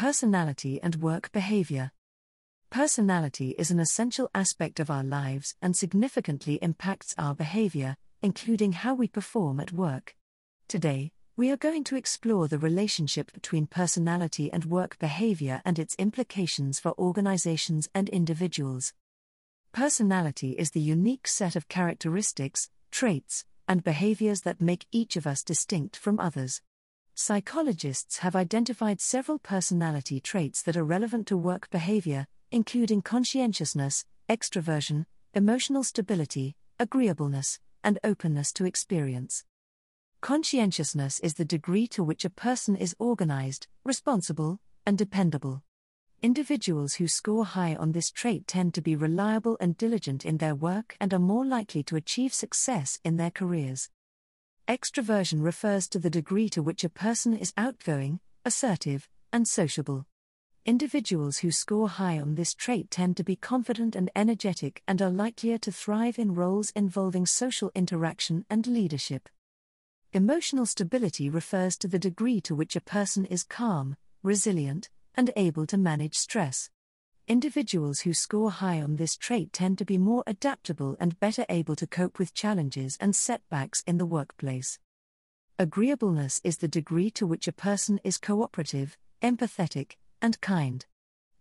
Personality and work behavior. Personality is an essential aspect of our lives and significantly impacts our behavior, including how we perform at work. Today, we are going to explore the relationship between personality and work behavior and its implications for organizations and individuals. Personality is the unique set of characteristics, traits, and behaviors that make each of us distinct from others. Psychologists have identified several personality traits that are relevant to work behavior, including conscientiousness, extroversion, emotional stability, agreeableness, and openness to experience. Conscientiousness is the degree to which a person is organized, responsible, and dependable. Individuals who score high on this trait tend to be reliable and diligent in their work and are more likely to achieve success in their careers. Extroversion refers to the degree to which a person is outgoing, assertive, and sociable. Individuals who score high on this trait tend to be confident and energetic and are likelier to thrive in roles involving social interaction and leadership. Emotional stability refers to the degree to which a person is calm, resilient, and able to manage stress. Individuals who score high on this trait tend to be more adaptable and better able to cope with challenges and setbacks in the workplace. Agreeableness is the degree to which a person is cooperative, empathetic, and kind.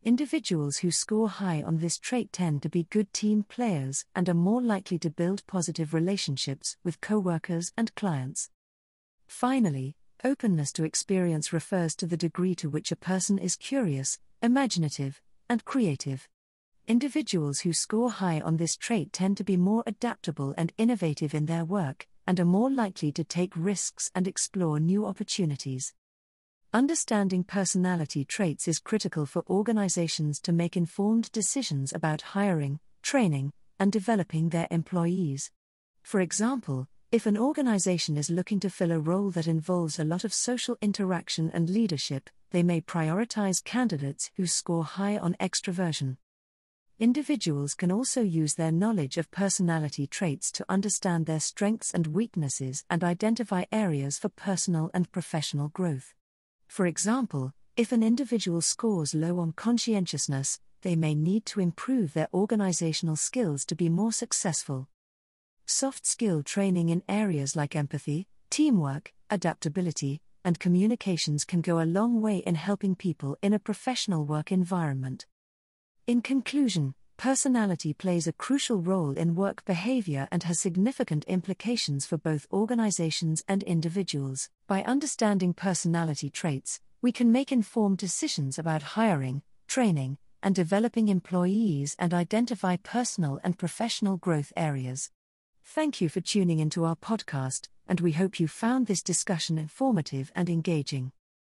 Individuals who score high on this trait tend to be good team players and are more likely to build positive relationships with coworkers and clients. Finally, openness to experience refers to the degree to which a person is curious, imaginative, and creative. Individuals who score high on this trait tend to be more adaptable and innovative in their work, and are more likely to take risks and explore new opportunities. Understanding personality traits is critical for organizations to make informed decisions about hiring, training, and developing their employees. For example, if an organization is looking to fill a role that involves a lot of social interaction and leadership, they may prioritize candidates who score high on extroversion. Individuals can also use their knowledge of personality traits to understand their strengths and weaknesses and identify areas for personal and professional growth. For example, if an individual scores low on conscientiousness, they may need to improve their organizational skills to be more successful. Soft skill training in areas like empathy, teamwork, adaptability, and communications can go a long way in helping people in a professional work environment. In conclusion, personality plays a crucial role in work behavior and has significant implications for both organizations and individuals. By understanding personality traits, we can make informed decisions about hiring, training, and developing employees and identify personal and professional growth areas. Thank you for tuning into our podcast, and we hope you found this discussion informative and engaging.